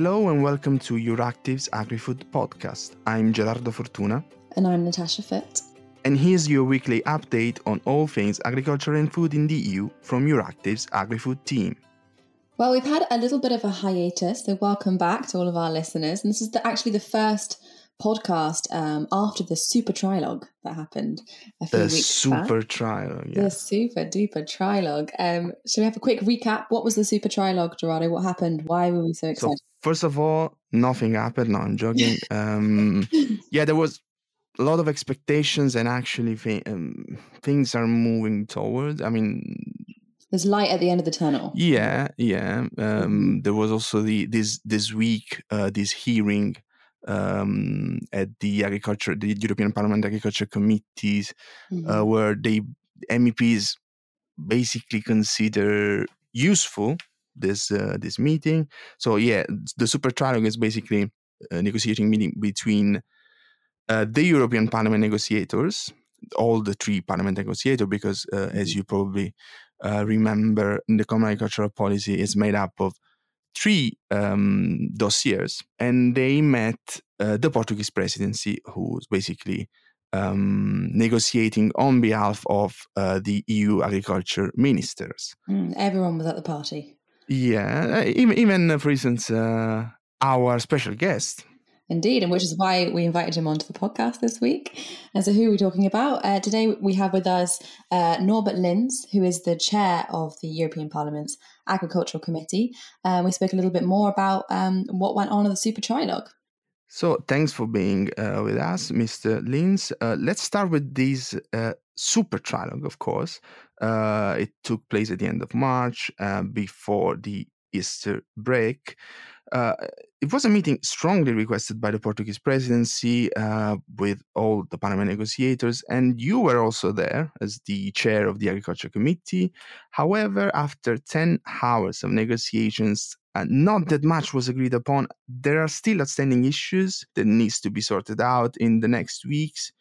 Hello and welcome to Euractiv's AgriFood podcast. I'm Gerardo Fortuna. And I'm Natasha Foote. And here's your weekly update on all things agriculture and food in the EU from Euractiv's AgriFood team. Well, we've had a little bit of a hiatus, so welcome back to all of our listeners. And this is the, actually the first podcast um, after the super trilogue that happened a few the weeks super back. trilogue. The super duper trilogue. Um, shall we have a quick recap? What was the super trilogue, Gerardo? What happened? Why were we so So excited? First of all, nothing happened. No, I'm joking. Um, yeah, there was a lot of expectations, and actually, thi- um, things are moving towards. I mean, There's light at the end of the tunnel. Yeah, yeah. Um, there was also the this this week uh, this hearing um, at the agriculture, the European Parliament Agriculture Committees, Mhm. uh, where they MEPs basically consider useful this uh, this meeting. So yeah, the super trilogue is basically a negotiating meeting between uh, the European Parliament negotiators, all the three Parliament negotiators, because uh, as Mhm. you probably uh, remember, the Common Agricultural Policy is made up of three um, dossiers, and they met uh, the Portuguese presidency, who's basically um, negotiating on behalf of uh, the EU agriculture ministers. Mm, everyone was at the party. Yeah, uh, even, even uh, for instance, uh, our special guest, Indeed, and which is why we invited him onto the podcast this week. And so, who are we talking about? Uh, today, we have with us uh, Norbert Lins, who is the chair of the European Parliament's Agricultural Committee. Uh, we spoke a little bit more about um, what went on in the Super Trilogue. So thanks for being uh, with us, Mr. Lins. Uh, let's start with this uh, super trilogue, of course. Uh, it took place at the end of March, uh, before the Easter break. Uh, it was a meeting strongly requested by the Portuguese presidency uh, with all the Parliament negotiators, and you were also there as the chair of the Agriculture Committee. However, after 10 hours of negotiations, uh, not that much was agreed upon. There are still outstanding issues that needs to be sorted out in the next weeks,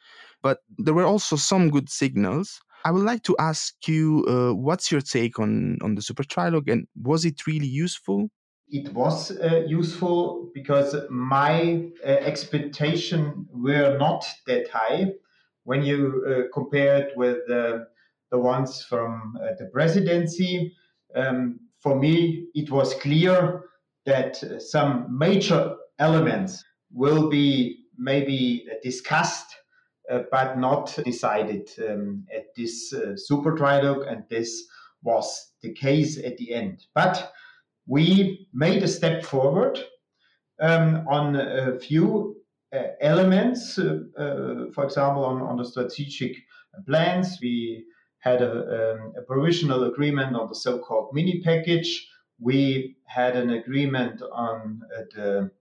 but there were also some good signals. I would like to ask you, uh, what's your take on on the super trilogue, and was it really useful? it was uh, useful because my uh, expectation were not that high when you uh, compare it with uh, the ones from uh, the presidency. Um, for me, it was clear that some major elements will be maybe discussed, but not decided um, at this uh, super trilogue, and this was the case at the end. But we made a step forward um, on a few uh, elements. Uh, uh, for example, on, on the strategic plans, we had a, um, a provisional agreement on the so-called mini package. We had an agreement on uh, the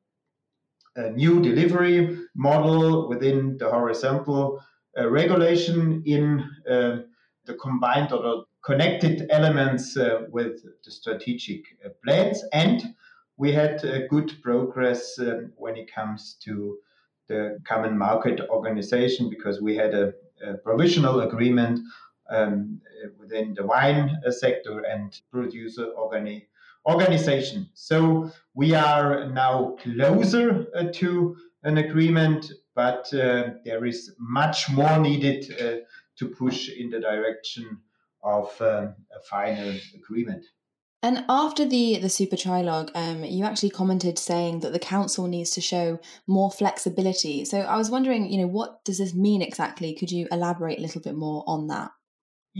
uh, new delivery model within the horizontal uh, regulation in uh, the combined or connected elements uh, with the strategic uh, plans. And we had uh, good progress um, when it comes to the common market organization because we had a, a provisional agreement um, within the wine uh, sector and producer organi- organization. So we are now closer uh, to an agreement, but uh, there is much more needed uh, to push in the direction of um, a final agreement. And after the the super trilogue, um, you actually commented saying that the council needs to show more flexibility. So I was wondering, you know, what does this mean exactly? Could you elaborate a little bit more on that?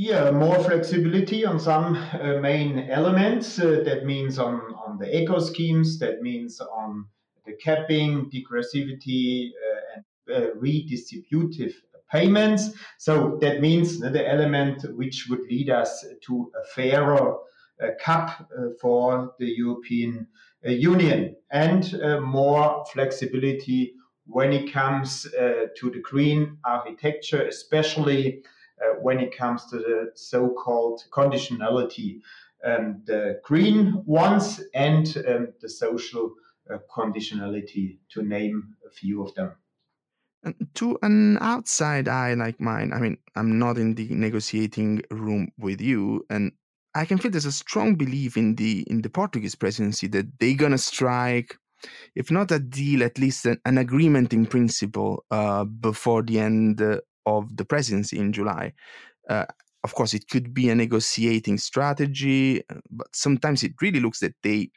Yeah, more flexibility on some uh, main elements. Uh, that means on, on the eco schemes, that means on the capping, degressivity, uh, and uh, redistributive payments. So that means the element which would lead us to a fairer uh, cap uh, for the European uh, Union and uh, more flexibility when it comes uh, to the green architecture, especially uh, when it comes to the so-called conditionality, um, the green ones and um, the social uh, conditionality, to name a few of them. And to an outside eye like mine, I mean, I'm not in the negotiating room with you, and I can feel there's a strong belief in the in the Portuguese presidency that they're gonna strike if not a deal, at least an, an agreement in principle uh, before the end of the presidency in July. Uh, of course, it could be a negotiating strategy, but sometimes it really looks that they,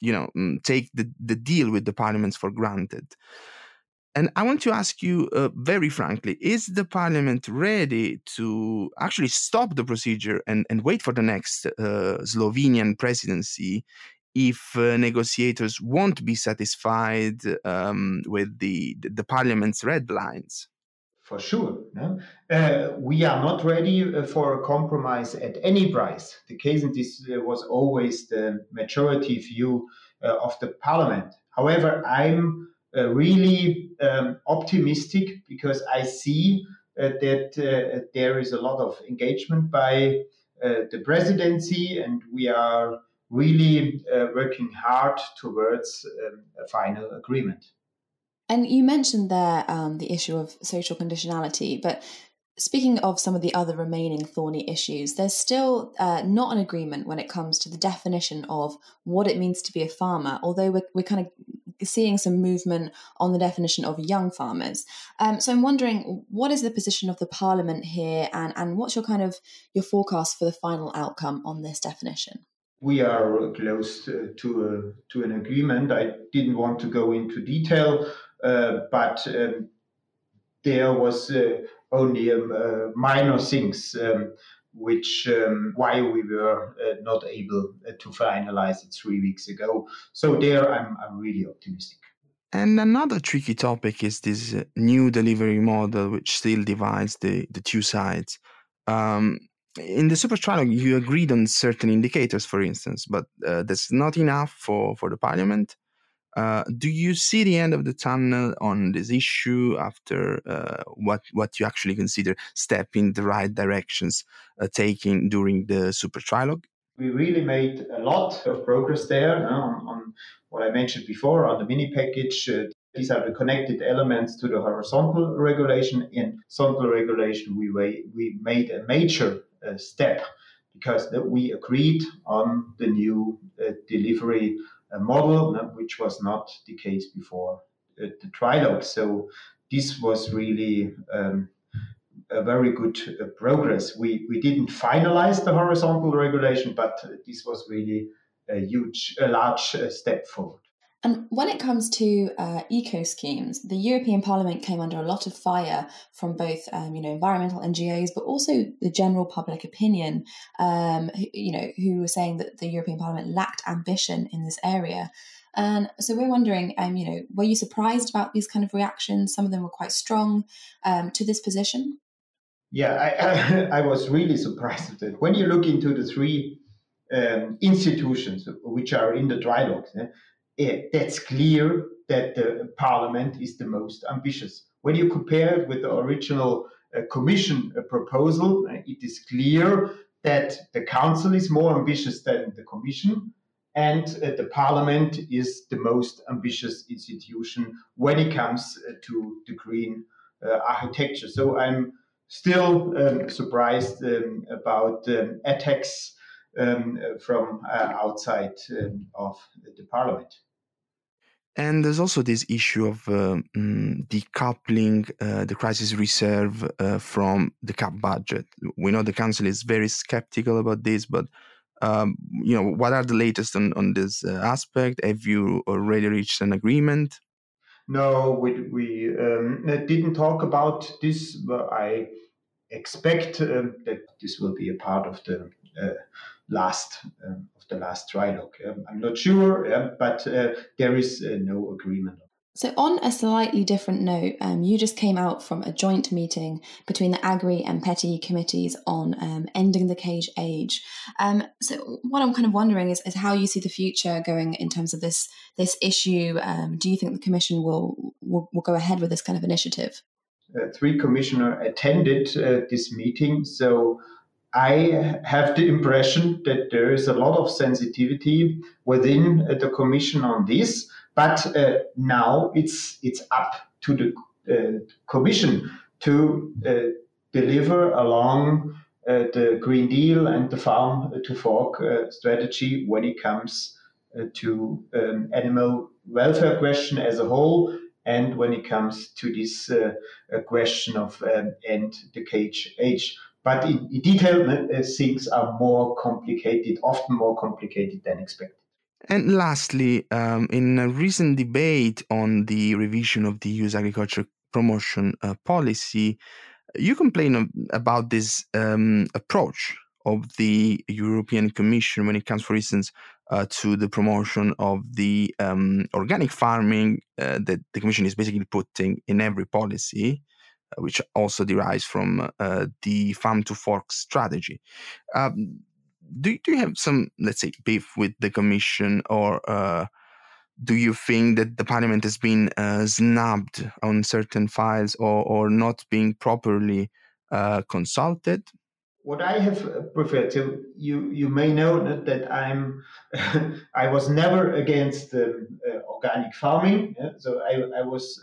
you know, mm, take the, the deal with the parliaments for granted. And I want to ask you uh, very frankly is the parliament ready to actually stop the procedure and, and wait for the next uh, Slovenian presidency if uh, negotiators won't be satisfied um, with the, the parliament's red lines? For sure. Uh, we are not ready uh, for a compromise at any price. The case in this uh, was always the majority view uh, of the parliament. However, I'm uh, really um, optimistic because I see uh, that there is a lot of engagement by the presidency, and we are really working hard towards um, a final agreement. And you mentioned there um, the issue of social conditionality, but speaking of some of the other remaining thorny issues, there's still uh, not an agreement when it comes to the definition of what it means to be a farmer, although we're, we're kind of seeing some movement on the definition of young farmers. Um, so I'm wondering, what is the position of the parliament here, and, and what's your kind of your forecast for the final outcome on this definition? we are close to, to, a, to, an agreement. I didn't want to go into detail uh, but um, there was uh, only um, uh, minor things um, which um, why we were uh, not able uh, to finalize it three weeks ago. So there, I'm I'm really optimistic. And another tricky topic is this new delivery model, which still divides the the two sides. Um, in the super trilogue, you agreed on certain indicators, for instance, but uh, that's not enough for for the parliament. Uh, do you see the end of the tunnel on this issue after uh, what what you actually consider step in the right directions uh, taken during the super trilogue? We really made a lot of progress there on, on, what I mentioned before on the mini package. Uh, these are the connected elements to the horizontal regulation. In horizontal regulation, we, we made a major uh, step because we agreed on the new delivery model, which was not the case before the trilogue. So this was really um, a very good uh, progress. We, we didn't finalize the horizontal regulation, but this was really a huge, a large uh, step forward. And when it comes to uh, eco schemes, the European Parliament came under a lot of fire from both, um, you know, environmental NGOs, but also the general public opinion, um, you know, who were saying that the European Parliament lacked ambition in this area. And so we're wondering, um, you know, were you surprised about these kind of reactions? Some of them were quite strong um, to this position. Yeah, I, I, I was really surprised at that. When you look into the three um, institutions which are in the trilogue, eh, it, that's clear that the parliament is the most ambitious. When you compare it with the original uh, commission uh, proposal, uh, it is clear that the council is more ambitious than the commission and uh, the parliament is the most ambitious institution when it comes uh, to the green uh, architecture. So I'm still um, surprised um, about um, attacks um, from outside um, of the parliament. And there's also this issue of uh, mm, decoupling uh, the crisis reserve uh, from the CAP budget. We know the council is very skeptical about this, but um, you know, what are the latest on, on this uh, aspect? Have you already reached an agreement? No, we, we um, didn't talk about this, but I expect um, that this will be a part of the uh, last um, the last trilogue. Um, I'm not sure, um, but uh, there is uh, no agreement. So, on a slightly different note, um, you just came out from a joint meeting between the Agri and PETI committees on um, ending the cage age. Um, so, what I'm kind of wondering is, is, how you see the future going in terms of this this issue. Um, do you think the Commission will, will, will go ahead with this kind of initiative? Uh, three commissioners attended uh, this meeting, so I have the impression that there is a lot of sensitivity within uh, the Commission on this, but uh, now it's it's up to the uh, Commission to uh, deliver along uh, the Green Deal and the Farm to Fork uh, strategy when it comes to um, animal welfare question as a whole, and when it comes to this question of um, end the cage age. But in, in detail, uh, things are more complicated, often more complicated than expected. And lastly, um, in a recent debate on the revision of the EU's agriculture promotion uh, policy, you complain about this um, approach of the European Commission when it comes, for instance, uh, to the promotion of the um, organic farming uh, that the Commission is basically putting in every policy, which also derives from uh, the farm to fork strategy. Um, do, do you have some, let's say, beef with the Commission or uh, do you think that the parliament has been uh, snubbed on certain files or, or not being properly uh, consulted? What I have uh, preferred, so you you may know that I'm I was never against um, uh, organic farming. Yeah? So I, I was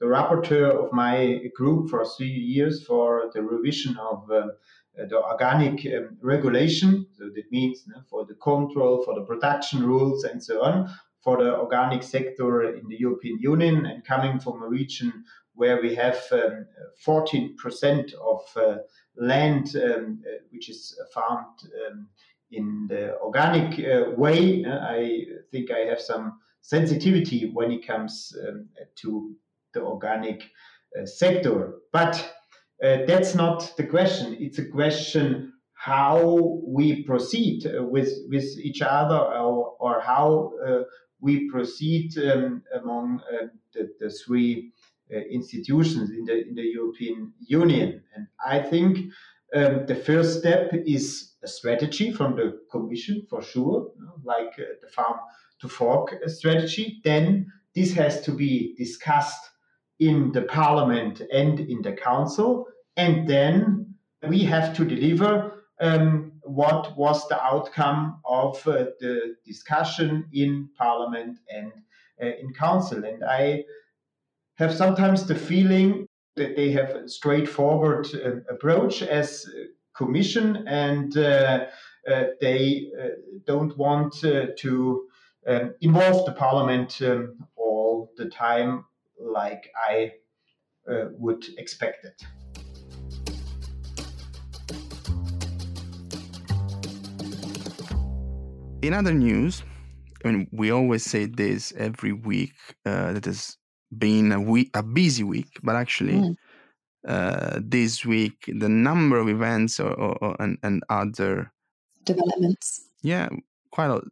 the rapporteur of my group for three years for the revision of um, the organic um, regulation. So that means you know, for the control, for the production rules, and so on for the organic sector in the European Union and coming from a region where we have um, 14% of uh, land um, uh, which is farmed um, in the organic uh, way. Uh, I think I have some sensitivity when it comes um, to the organic uh, sector. But uh, that's not the question. It's a question how we proceed with with each other or, or how we proceed um, among uh, the, the, three uh, institutions in the in the European Union. And I think um, the first step is a strategy from the Commission for sure, like uh, the farm to fork strategy. Then this has to be discussed in the Parliament and in the Council, and then we have to deliver um, what was the outcome of uh, the discussion in Parliament and uh, in Council. And I have sometimes the feeling that they have a straightforward uh, approach as Commission and uh, uh, they uh, don't want to um, involve the Parliament um, all the time like I would expect it. In other news, I mean, we always say this every week uh, that has been a week, a busy week, but actually, mm. uh, this week the number of events or, or, or and, and other developments. Yeah, quite a. Lot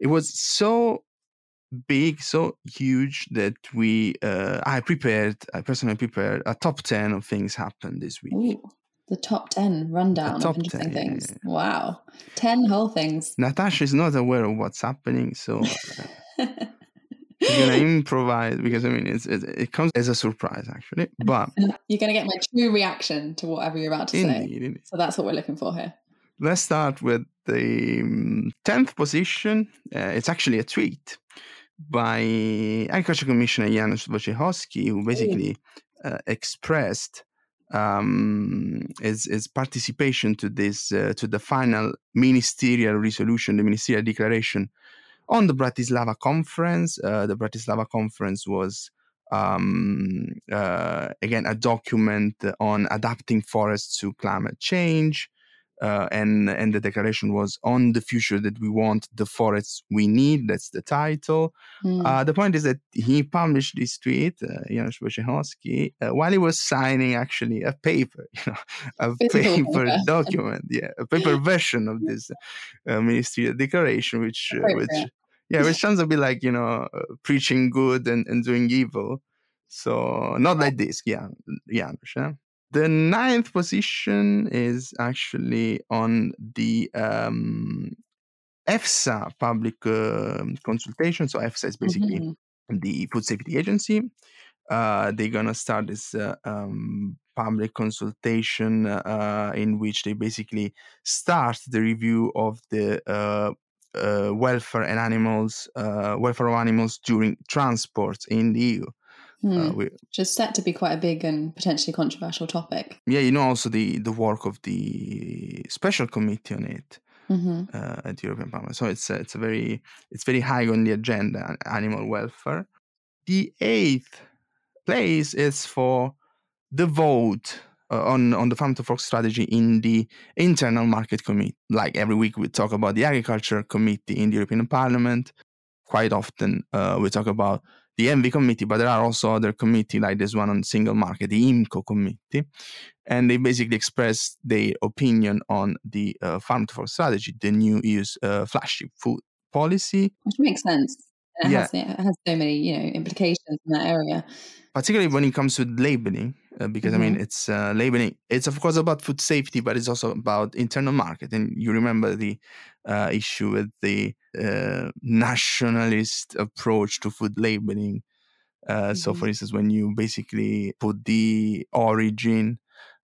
it was so big, so huge that we. Uh, I prepared. I personally prepared a top ten of things happened this week. Ooh the top 10 rundown top of interesting 10, things. Yeah. Wow. 10 whole things. Natasha is not aware of what's happening, so uh, you're going to improvise because I mean, it's, it, it, comes as a surprise actually. But you're going to get my true reaction to whatever you're about to indeed, say. Indeed. So that's what we're looking for here. Let's start with the 10th um, position. Uh, it's actually a tweet by Agriculture Commissioner Janusz Wojciechowski, who basically uh, expressed um, is, is participation to this uh, to the final ministerial resolution, the ministerial declaration on the Bratislava conference. Uh, the Bratislava conference was um, uh, again a document on adapting forests to climate change uh, and and the declaration was on the future that we want the forests we need that's the title mm. uh, the point is that he published this tweet uh, Janusz Wojciechowski uh, while he was signing actually a paper you know a paper document yeah a paper version of this uh, ministerial declaration which uh, which yeah which sounds a bit like you know uh, preaching good and, and doing evil so not like this yeah Janusz yeah? The ninth position is actually on the um, EFSA public uh, consultation. So EFSA is basically mm-hmm. the food safety agency. Uh, they're gonna start this uh, um, public consultation uh, in which they basically start the review of the uh, uh, welfare and animals, welfare of animals during transport in the EU. Hmm. Uh, we, Which is set to be quite a big and potentially controversial topic. Yeah, you know, also the the work of the special committee on it. hmm uh, at the European Parliament. So it's uh, it's a very it's very high on the agenda, animal welfare. The eighth place is for the vote uh, on on the farm to fork strategy in the internal market committee. Like every week, we talk about the agriculture committee in the European Parliament. Quite often, uh, we talk about the ENVI committee, but there are also other committee like this one on single market, the IMCO committee, and they basically express their opinion on the uh, farm to fork strategy, the new EU's uh, flagship food policy. Which makes sense. It, Yeah. has, it has so many, you know, implications in that area. particularly when it comes to labeling, uh, because I mean, it's uh, labeling. It's of course about food safety, but it's also about internal market. And you remember the uh, issue with the uh, nationalist approach to food labeling. Uh, So, Mhm. for instance, when you basically put the origin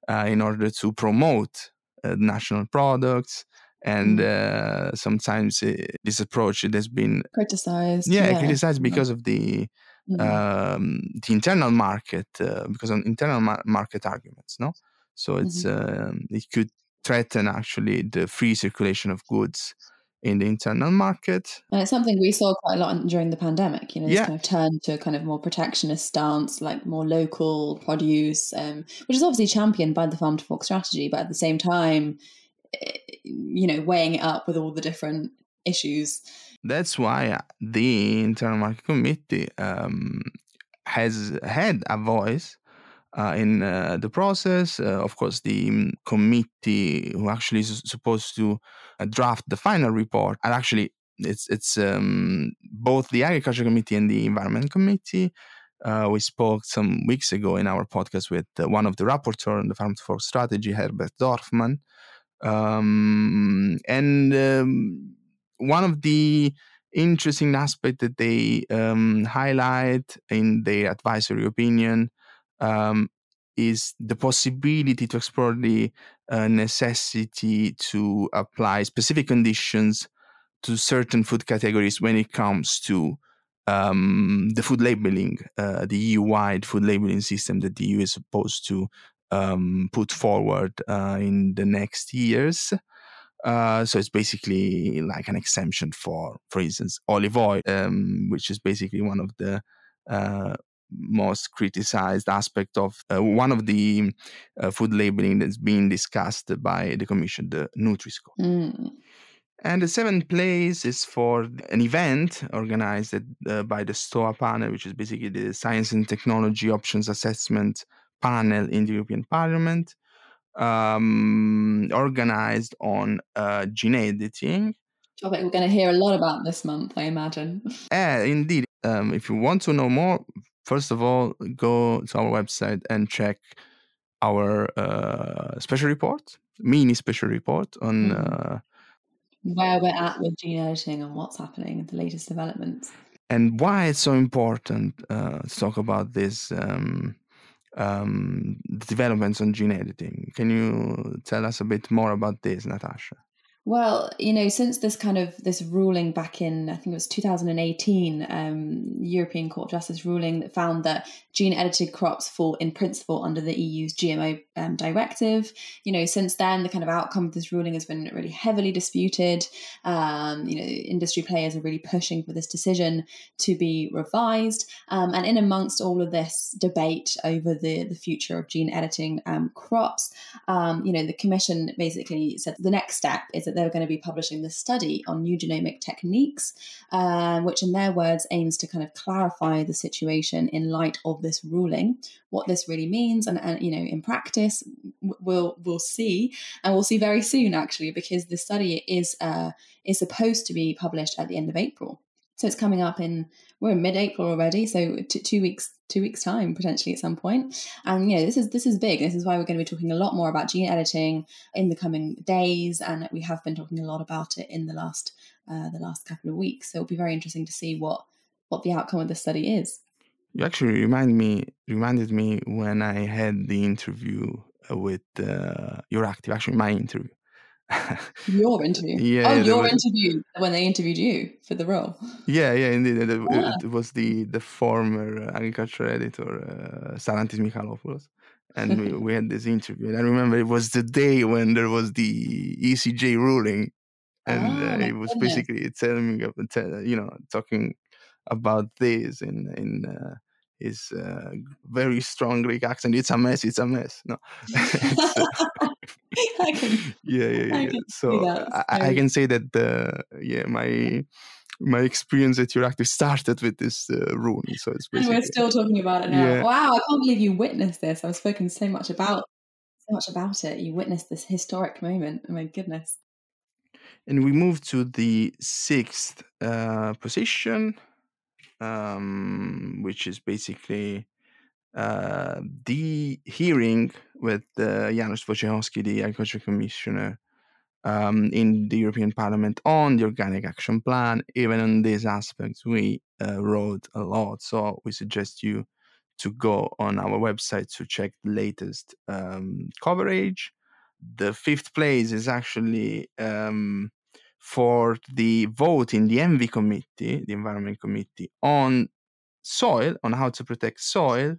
uh, in order to promote uh, national products, and Mm. uh, sometimes uh, this approach it has been Criticized. yeah, criticized because of the Mhm. um, the internal market uh, because of internal mar- market arguments no so it's um, it could threaten actually the free circulation of goods in the internal market And it's something we saw quite a lot during the pandemic, you know, this Yeah. kind of turn to a kind of more protectionist stance, like more local produce, um, which is obviously championed by the farm to fork strategy, but at the same time, you know, weighing it up with all the different issues. that's why the internal market committee um, has had a voice uh, in uh, the process. Uh, of course, the um, committee who actually is supposed to uh, draft the final report are actually it's it's um, both the agriculture committee and the environment committee. Uh, we spoke some weeks ago in our podcast with one of the rapporteurs on the farm to fork strategy, Herbert Dorfmann, um, and um, one of the interesting aspects that they um, highlight in their advisory opinion um, is the possibility to explore the uh, necessity to apply specific conditions to certain food categories when it comes to um, the food labeling, uh, the EU-wide food labeling system that the EU is supposed to um, put forward uh, in the next years. Uh, so it's basically like an exemption for, for instance, olive oil, um, which is basically one of the uh, most criticized aspect of uh, one of the uh, food labeling that's being discussed by the Commission, the Nutri-Score. Mm. And the seventh place is for an event organized uh, by the STOA panel, which is basically the Science and Technology Options Assessment panel in the European Parliament, um, organized on uh, gene editing. Bet we're going to hear a lot about this month, I imagine. Uh, indeed, um, if you want to know more, first of all, go to our website and check our uh, special report, mini special report on. Mhm. Uh, Where we're at with gene editing and what's happening, the latest developments. and why it's so important uh, to talk about this um, um, developments on gene editing. Can you tell us a bit more about this, Natasha? Well, you know, since this kind of this ruling back in, I think it was 2018, um, European Court of Justice ruling that found that gene edited crops fall in principle under the EU's GMO um, directive. You know, since then, the kind of outcome of this ruling has been really heavily disputed. Um, you know, industry players are really pushing for this decision to be revised. Um, and in amongst all of this debate over the, the future of gene editing um, crops, um, you know, the commission basically said the next step is that they're going to be publishing this study on new genomic techniques, um, which, in their words, aims to kind of clarify the situation in light of this ruling, what this really means, and, and you know, in practice, we'll we'll see, and we'll see very soon, actually, because the study is uh, is supposed to be published at the end of April. So it's coming up in we're in mid-April already, so t- two weeks two weeks time potentially at some point. And you know this is this is big. This is why we're going to be talking a lot more about gene editing in the coming days, and we have been talking a lot about it in the last uh, the last couple of weeks. So it'll be very interesting to see what what the outcome of the study is. You actually remind me reminded me when I had the interview uh, with uh, Euractiv, actually my interview. Your interview. Yeah, oh, your was- interview when they interviewed you for the role. yeah, yeah, indeed. It, it- Ah. it was the the former uh, agriculture editor, uh, Sarantis Michalopoulos. And we, we had this interview. And I remember it was the day when there was the ECJ ruling. and uh, my he was goodness. basically telling me, you know, talking about this in in uh, his uh, very strong Greek accent. It's a mess. It's a mess. No, can, yeah, yeah, yeah. I can So. I, I can say that uh, yeah, my my experience at Euractiv started with this uh, ruling. So it's and we're still talking about it now. Yeah. Wow, I can't believe you witnessed this. I've spoken so much about so much about it. You witnessed this historic moment. Oh my goodness. and we move to the sixth uh, position, um, which is basically uh, the hearing with uh, Janusz Wojciechowski, the Agriculture Commissioner, um, in the European Parliament on the Organic Action Plan. Even on these aspects, we uh, wrote a lot, so we suggest you to go on our website to check the latest um, coverage. The fifth place is actually um, for the vote in the ENVI committee, the Environment Committee, on soil, on how to protect soil.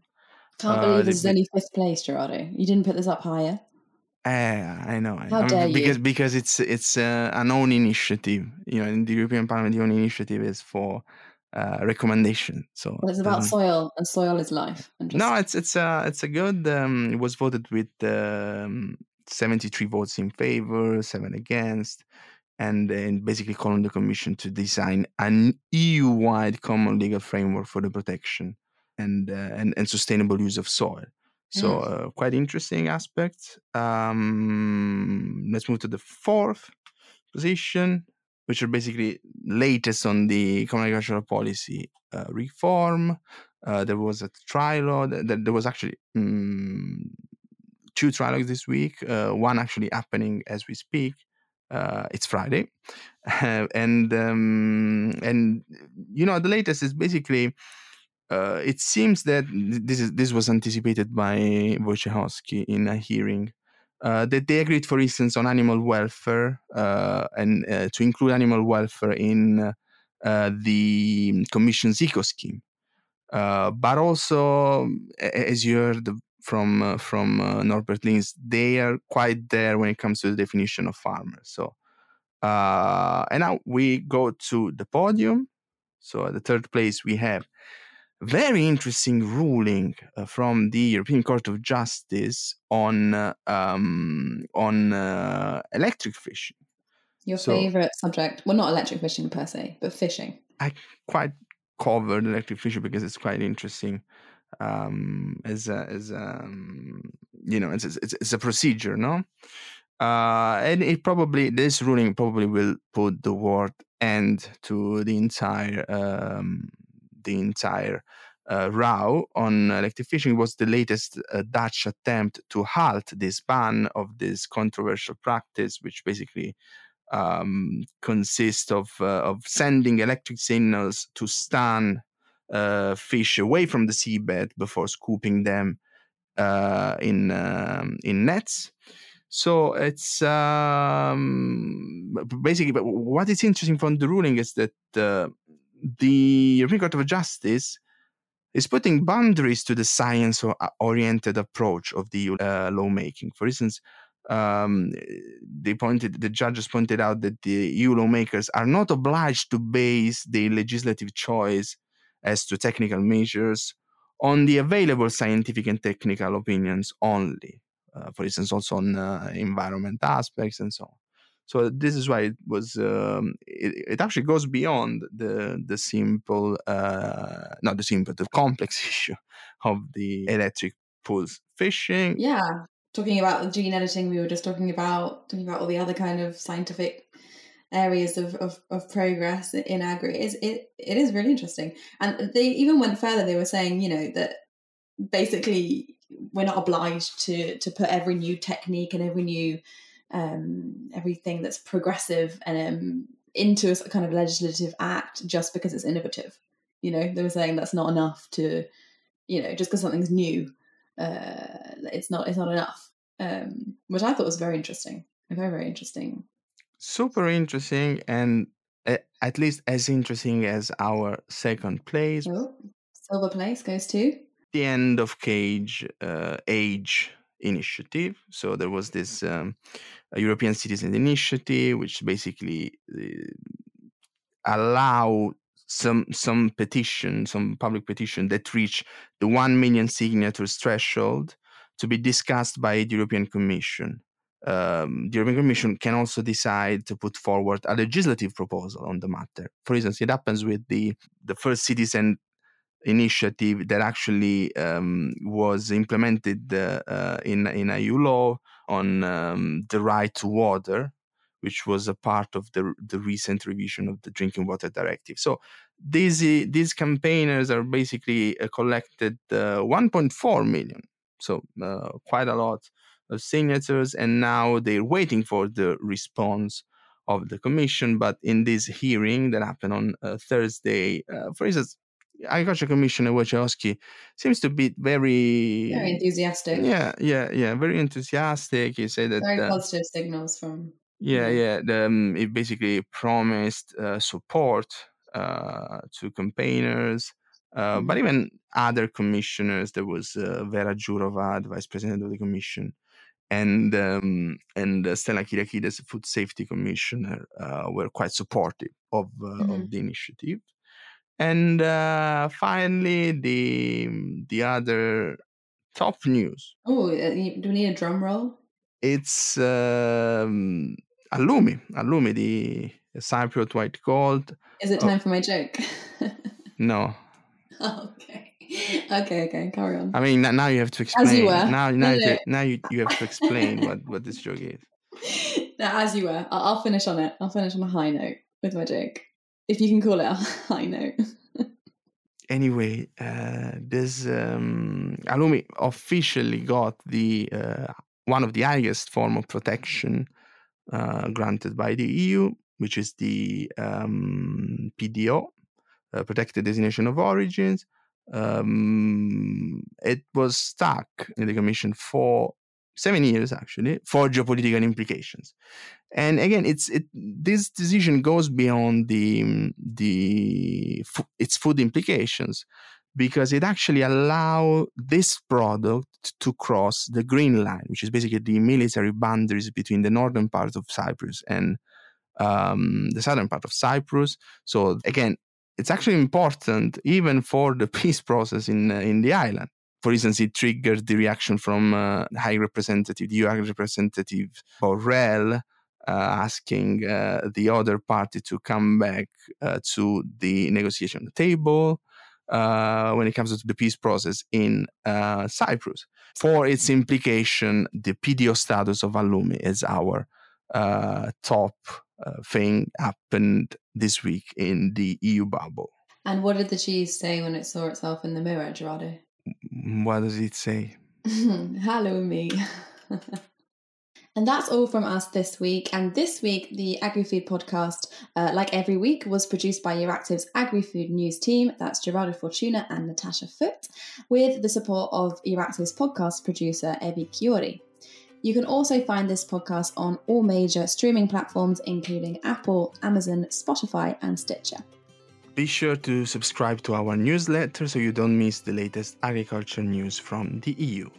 Can't Uh, believe this is only fifth place, Gerardo. You didn't put this up higher. Uh, I know. I How know. dare you. because because it's it's uh, an own initiative. You know, in the European Parliament, the own initiative is for uh, recommendation. So Well, it's about doesn't- soil, and soil is life. Just, No, it's it's a it's a good. Um, it was voted with um, seventy three votes in favor, seven against, and and basically calling the Commission to design an EU wide common legal framework for the protection and uh, and and sustainable use of soil. So Mm. uh, quite interesting aspect. Um, let's move to the fourth position, which are basically latest on the common agricultural policy uh, reform. Uh, there was a trilogue. th- th- There was actually mm, two trilogues this week. Uh, one actually happening as we speak. Uh, it's Friday, and um, and you know the latest is basically. Uh, it seems that this is this was anticipated by Wojciechowski in a hearing. Uh, that they agreed, for instance, on animal welfare uh, and uh, to include animal welfare in the Commission's eco scheme. But also, as you heard from uh, from uh, Norbert Lins, they are quite there when it comes to the definition of farmers. So, uh, and now we go to the podium. So, at the third place, we have very interesting ruling uh, from the European Court of Justice on uh, um, on uh, electric fishing. your so- favorite subject. Well, not electric fishing per se, but fishing. I quite covered electric fishing because it's quite interesting um as a, as um you know it's, it's it's a procedure no? Uh and it probably this ruling probably will put the word end to the entire um the entire uh, row on electric fishing was the latest uh, Dutch attempt to halt this ban of this controversial practice, which basically um, consists of uh, of sending electric signals to stun uh, fish away from the seabed before scooping them uh, in um, in nets. So it's um, basically, but what is interesting from the ruling is that uh, the European Court of Justice is putting boundaries to the science-oriented approach of the uh, lawmaking. For instance, um, they pointed the judges pointed out that the EU lawmakers are not obliged to base their legislative choice as to technical measures on the available scientific and technical opinions only. Uh, for instance, also on uh, environment aspects and so on. So this is why it was. Um, it, it actually goes beyond the the simple, uh, not the simple, but the complex issue of the electric pulse fishing. Yeah, talking about gene editing, we were just talking about talking about all the other kind of scientific areas of, of, of progress in agri. is it, it is really interesting, and they even went further. They were saying, you know, that basically we're not obliged to to put every new technique and every new um, everything that's progressive and um, into a kind of legislative act just because it's innovative. You know, they were saying that's not enough to, you know, just because something's new, uh, it's not it's not enough. Um, which I thought was very interesting, very very interesting. Super interesting, and uh, at least as interesting as our second place. Oh, silver place goes to The end of cage uh, age initiative. So there was this um, European Citizen Initiative, which basically uh, allow some some petition, some public petition that reach the one million signatures threshold to be discussed by the European Commission. Um, the European Commission can also decide to put forward a legislative proposal on the matter. For instance, it happens with the the first citizen initiative that actually um, was implemented uh, uh, in in EU law on um, the right to water, which was a part of the the recent revision of the drinking water directive. So these these campaigners are basically uh, collected uh, 1.4 million, so uh, quite a lot of signatures, and now they're waiting for the response of the commission. But in this hearing that happened on uh, Thursday, for instance, Agriculture Commissioner Wojciechowski seems to be very very enthusiastic. Yeah, yeah, yeah, very enthusiastic. He said that very uh, positive signals from. Yeah, yeah. The, um, it basically promised uh, support uh, to campaigners, uh, mm-hmm. but even other commissioners. There was uh, Vera Jourova, the vice president of the commission, and um, and uh, Stella Kyriakides, food safety commissioner, uh, were quite supportive of mm-hmm. of the initiative. And uh, finally, the the other top news. Oh, uh, do we need a drum roll? It's um, Halloumi, Halloumi, the Cypriot white gold. Is it time oh. for my joke? no. Oh, okay. Okay, okay, carry on. I mean, now you have to explain. As you were. Now, now, you, now you, you have to explain what, what this joke is. Now, as you were. I'll, I'll finish on it. I'll finish on a high note with my joke if you can call it a high note. anyway, uh, this um, Halloumi officially got the uh, one of the highest form of protection uh, granted by the EU, which is the um, PDO, uh, Protected Designation of Origins. Um, it was stuck in the Commission for seven years actually for geopolitical implications. And again it's it this decision goes beyond the the its food implications because it actually allow this product to cross the green line which is basically the military boundaries between the northern part of cyprus and um, the southern part of cyprus. So again it's actually important even for the peace process in uh, in the island for instance, it triggered the reaction from uh, High Representative, the EU High Representative Borrell, uh, asking uh, the other party to come back uh, to the negotiation table uh, when it comes to the peace process in Cyprus. For its implication, the PDO status of Halloumi is our top thing happened this week in the EU bubble. And what did the cheese say when it saw itself in the mirror, Gerardo? What does it say? Hello, me. and that's all from us this week. And this week, the AgriFood podcast, uh, like every week, was produced by Euractiv's AgriFood news team. That's Gerardo Fortuna and Natasha Foote, with the support of Euractiv's podcast producer, Evi Kiorri. You can also find this podcast on all major streaming platforms, including Apple, Amazon, Spotify, and Stitcher. Be sure to subscribe to our newsletter so you don't miss the latest agriculture news from the EU.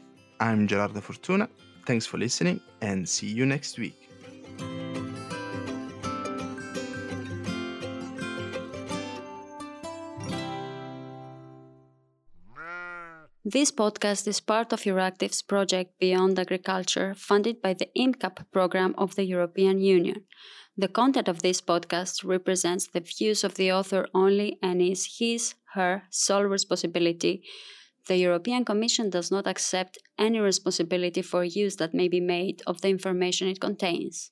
I'm Gerardo Fortuna. Thanks for listening and see you next week. This podcast is part of Euractiv's project Beyond Agriculture, funded by the IMCAP program of the European Union. The content of this podcast represents the views of the author only and is his, her sole responsibility. The European Commission does not accept any responsibility for use that may be made of the information it contains.